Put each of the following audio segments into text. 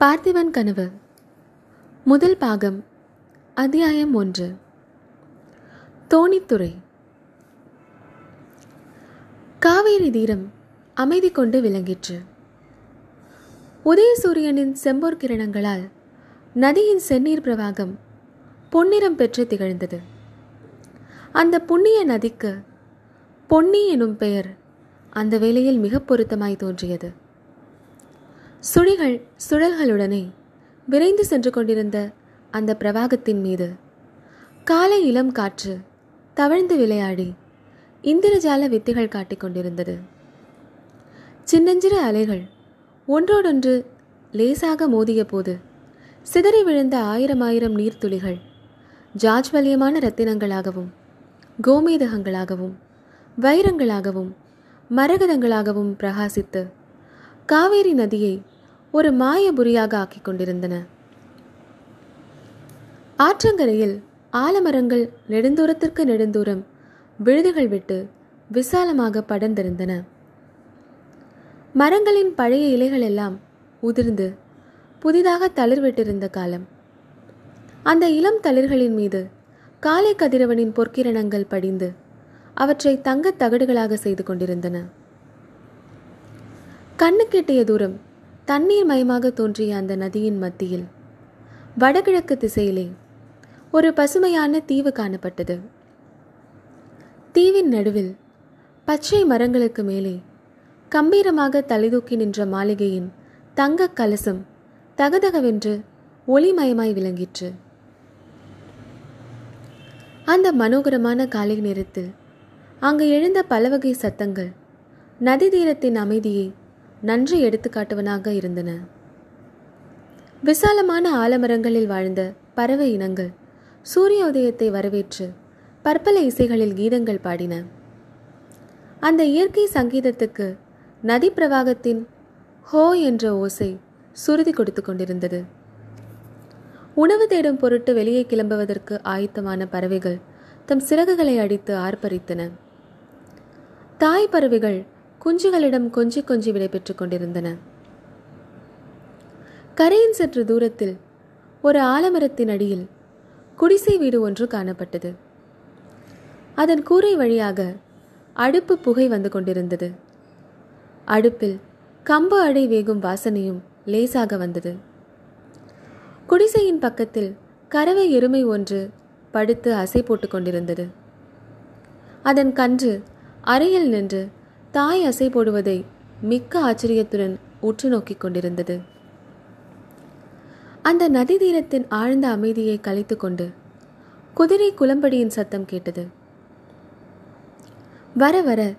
பார்த்திவன் கனவு. முதல் பாகம் அத்தியாயம் ஒன்று. தோணித்துறை. காவேரி தீரம் அமைதி கொண்டு விளங்கிற்று. உதயசூரியனின் செம்போர் கிரணங்களால் நதியின் செந்நீர் பிரவாகம் பொன்னிறம் பெற்று திகழ்ந்தது. அந்த புண்ணிய நதிக்கு பொன்னி எனும் பெயர் அந்த வேளையில் மிக பொருத்தமாய் தோன்றியது. சுழிகள் சுழல்களுடனே விரைந்து சென்று கொண்டிருந்த அந்த பிரவாகத்தின் மீது. காலை இளம் காற்று தவழ்ந்து விளையாடி இந்திரஜால வித்தைகள் காட்டிக் கொண்டிருந்தது. சின்னஞ்சிறு அலைகள் ஒன்றோடொன்று லேசாக மோதிய போது சிதறி விழுந்த ஆயிரம் ஆயிரம் நீர்த்துளிகள் ஜாஜ்வல்யமான ரத்தினங்களாகவும் கோமேதகங்களாகவும் வைரங்களாகவும் மரகதங்களாகவும் பிரகாசித்து காவேரி நதியை ஒரு மாயபுரியாக ஆக்கிக் கொண்டிருந்தன. ஆற்றங்கரையில் ஆலமரங்கள் நெடுந்தூரத்திற்கு நெடுந்தூரம் விழுதுகள் விட்டு விசாலமாக படர்ந்திருந்தன. மரங்களின் பழைய இலைகள் எல்லாம் உதிர்ந்து புதிதாக தளிர்விட்டிருந்த காலம். அந்த இளம் தளிர்களின் மீது காலை கதிரவனின் பொற்கிரணங்கள் படிந்து அவற்றை தங்கத் தகடுகளாக செய்து கொண்டிருந்தன. கண்ணுக்கெட்டிய தூரம் தண்ணீர் மயமாக தோன்றிய அந்த நதியின் மத்தியில் வடகிழக்கு திசையிலே ஒரு பசுமையான தீவு காணப்பட்டது. தீவின் நடுவில் பச்சை மரங்களுக்கு மேலே கம்பீரமாக தலைதூக்கி நின்ற மாளிகையின் தங்கக் கலசம் தகதகவென்று ஒளிமயமாய் விளங்கிற்று. அந்த மனோகரமான காலை நேரத்தில் அங்கு எழுந்த பலவகை சத்தங்கள் நதி தீரத்தின் அமைதியை நன்றி எடுத்துக்காட்டுவனாக இருந்தன. விசாலமான ஆலமரங்களில் வாழ்ந்த பறவை இனங்கள் சூரிய உதயத்தை வரவேற்று பற்பல இசைகளில் கீதங்கள் பாடின. அந்த இயற்கை சங்கீதத்துக்கு நதி பிரவாகத்தின் ஹோ என்ற ஓசை சுருதி கொடுத்து கொண்டிருந்தது. உணவு தேடும் பொருட்டு வெளியே கிளம்புவதற்கு ஆயத்தமான பறவைகள் தம் சிறகுகளை அடித்து ஆர்ப்பரித்தன. தாய் பறவைகள் குஞ்சுகளிடம் கொஞ்சி கொஞ்சி விடைபெற்றுக் கொண்டிருந்தன. கரையின் சற்று தூரத்தில் ஒரு ஆலமரத்தின் அடியில் குடிசை வீடு ஒன்று காணப்பட்டது. அதன் கூரை வழியாக அடுப்பு புகை வந்து கொண்டிருந்தது. அடுப்பில் கம்பு அடை வேகும் வாசனையும் லேசாக வந்தது. குடிசையின் பக்கத்தில் கறவை எருமை ஒன்று படுத்து அசை போட்டு கொண்டிருந்தது. அதன் கன்று அறையில் நின்று தாய் அசை போடுவதை மிக்க ஆச்சரியத்துடன் உற்று நோக்கிக் கொண்டிருந்தது. அந்த நதி தீரத்தின் ஆழ்ந்த அமைதியை கலைத்து கொண்டு குதிரை குளம்படியின் சத்தம் கேட்டது. வர வர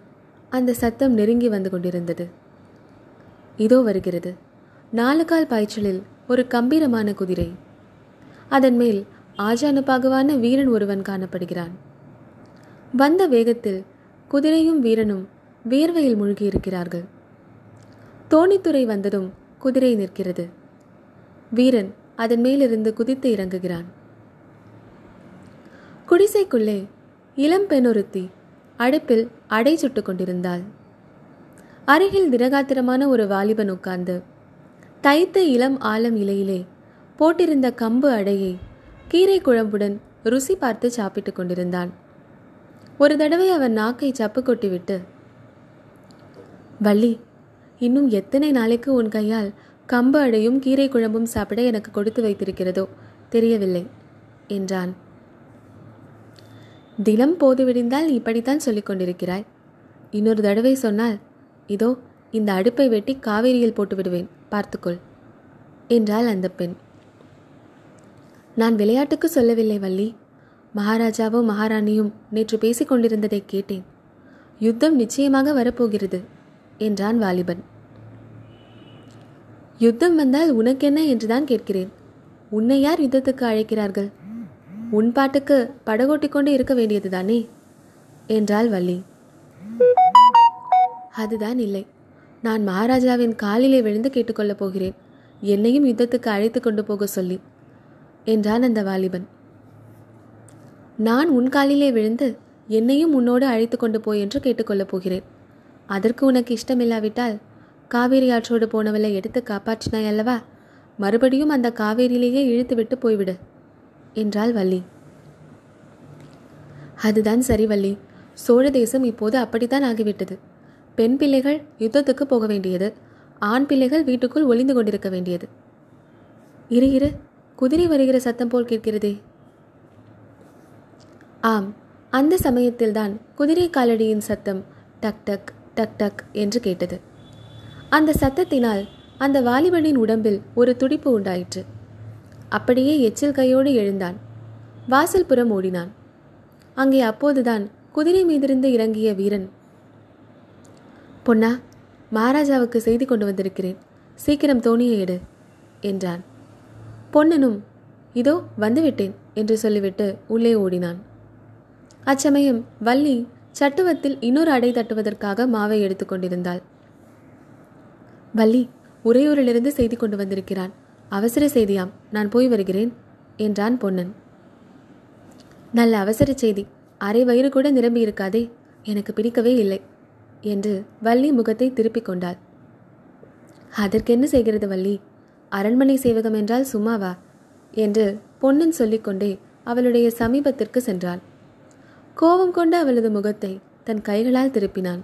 அந்த சத்தம் நெருங்கி வந்து கொண்டிருந்தது. இதோ வருகிறது. நாலுகால் பாய்ச்சலில் ஒரு கம்பீரமான குதிரை. அதன் மேல் ஆஜானுபாகுவான வீரன் ஒருவன் காணப்படுகிறான். வந்த வேகத்தில் குதிரையும் வீரனும் வேர்வையில் மூழ்கியிருக்கிறார்கள். தோணித்துறை வந்ததும் குதிரை நிற்கிறது. வீரன் அதன் மேலிருந்து குதித்து இறங்குகிறான். குடிசைக்குள்ளே இளம் பெண்ணொருத்தி அடுப்பில் அடை சுட்டு கொண்டிருந்தாள். அருகில் திரகாத்திரமான ஒரு வாலிபன் உட்கார்ந்து தைத்த இளம் ஆலம் இலையிலே போட்டிருந்த கம்பு அடையை கீரை குழம்புடன் ருசி பார்த்து சாப்பிட்டுக் கொண்டிருந்தான். ஒரு தடவை அவன் நாக்கை சப்பு கொட்டிவிட்டு வள்ளி இன்னும் எத்தனை நாளைக்கு உன் கையால் கம்பு அடையும் கீரை குழம்பும் சாப்பிட எனக்கு கொடுத்து வைத்திருக்கிறதோ தெரியவில்லை என்றான். தினம் போது விடிந்தால் இப்படித்தான் சொல்லிக் கொண்டிருக்கிறாய். இன்னொரு தடவை சொன்னால் இதோ இந்த அடுப்பை வெட்டி காவேரியில் போட்டு விடுவேன் பார்த்துக்கொள் என்றாள் அந்த பெண். நான் விளையாட்டுக்கு சொல்லவில்லை வள்ளி. மகாராஜாவும் மகாராணியும் நேற்று பேசிக் கொண்டிருந்ததை கேட்டேன். யுத்தம் நிச்சயமாக வரப்போகிறது என்றான் வாலிபன். யுத்தம் வந்தால் உனக்கென்ன என்றுதான் கேட்கிறேன். உன்னை யார் யுத்தத்துக்கு அழைக்கிறார்கள்? உன் பாட்டுக்கு படகோட்டிக் கொண்டு இருக்க வேண்டியதுதானே என்றாள் வள்ளி. அதுதான் இல்லை. நான் மகாராஜாவின் காலிலே விழுந்து கேட்டுக்கொள்ளப் போகிறேன். என்னையும் யுத்தத்துக்கு அழைத்து கொண்டு போக சொல்லி என்றான் அந்த வாலிபன். நான் உன் காலிலே விழுந்து என்னையும் உன்னோடு அழைத்து கொண்டு போய் என்று கேட்டுக்கொள்ளப் போகிறேன். அதற்கு உனக்கு இஷ்டமில்லாவிட்டால் காவேரி ஆற்றோடு போனவளை எடுத்து காப்பாற்றினாய் அல்லவா? மறுபடியும் அந்த காவேரியிலேயே இழுத்துவிட்டு போய்விடு என்றாள் வள்ளி. அதுதான் சரி வள்ளி. சோழ தேசம் இப்போது அப்படித்தான் ஆகிவிட்டது. பெண் பிள்ளைகள் யுத்தத்துக்கு போக வேண்டியது ஆண் பிள்ளைகள் வீட்டுக்குள் ஒளிந்து கொண்டிருக்க வேண்டியது. இரு இரு குதிரை வருகிற சத்தம் போல் கேட்கிறதே. ஆம் அந்த சமயத்தில்தான் குதிரை காலடியின் சத்தம் டக் டக் டக் டக் என்று கேட்டது. அந்த சத்தத்தினால் அந்த வாலிபனின் உடம்பில் ஒரு துடிப்பு உண்டாயிற்று. அப்படியே எச்சில் கையோடு எழுந்தான். வாசல் புறம் ஓடினான். அங்கே அப்போதுதான் குதிரை மீதிருந்து இறங்கிய வீரன் பொன்னா மகாராஜாவுக்கு செய்தி கொண்டு வந்திருக்கிறேன். சீக்கிரம் தோணியை எடு என்றான். பொன்னனும் இதோ வந்துவிட்டேன் என்று சொல்லிவிட்டு உள்ளே ஓடினான். அச்சமயம் வள்ளி சட்டுவத்தில் இன்னொரு அடை தட்டுவதற்காக மாவை எடுத்துக்கொண்டிருந்தாள் வள்ளி உறையூரிலிருந்து செய்தி கொண்டு வந்திருக்கிறான். அவசர செய்தியாம். நான் போய் வருகிறேன் என்றான் பொன்னன். நல்ல அவசர செய்தி. அரை வயிறு கூட நிரம்பி இருக்காதே. எனக்கு பிடிக்கவே இல்லை என்று வள்ளி முகத்தை திருப்பிக் கொண்டாள். அதற்கென்ன செய்கிறது வள்ளி? அரண்மனை சேவகம் என்றால் சும்மாவா? என்று பொன்னன் சொல்லிக்கொண்டே அவளுடைய சமீபத்திற்கு சென்றான் கோபம் கொண்ட அவளது முகத்தை தன் கைகளால் திருப்பினான்.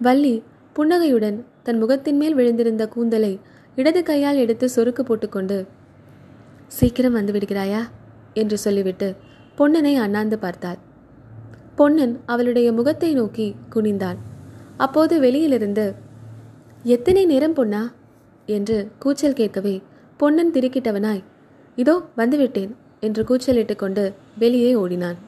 வள்ளி புன்னகையுடன் தன் முகத்தின் மேல் விழுந்திருந்த கூந்தலை இடது கையால் எடுத்து சொருக்கு போட்டுக்கொண்டு சீக்கிரம் வந்து விடுகிறாயா? என்று சொல்லிவிட்டு பொன்னனை அண்ணாந்து பார்த்தாள். பொன்னன் அவளுடைய முகத்தை நோக்கி குனிந்தான். அப்போது வெளியிலிருந்து எத்தனை நேரம் பொன்னா? என்று கூச்சல் கேட்கவே பொன்னன் திருக்கிட்டவனாய் இதோ வந்துவிட்டேன் என்று கூச்சலிட்டு கொண்டு வெளியே ஓடினான்.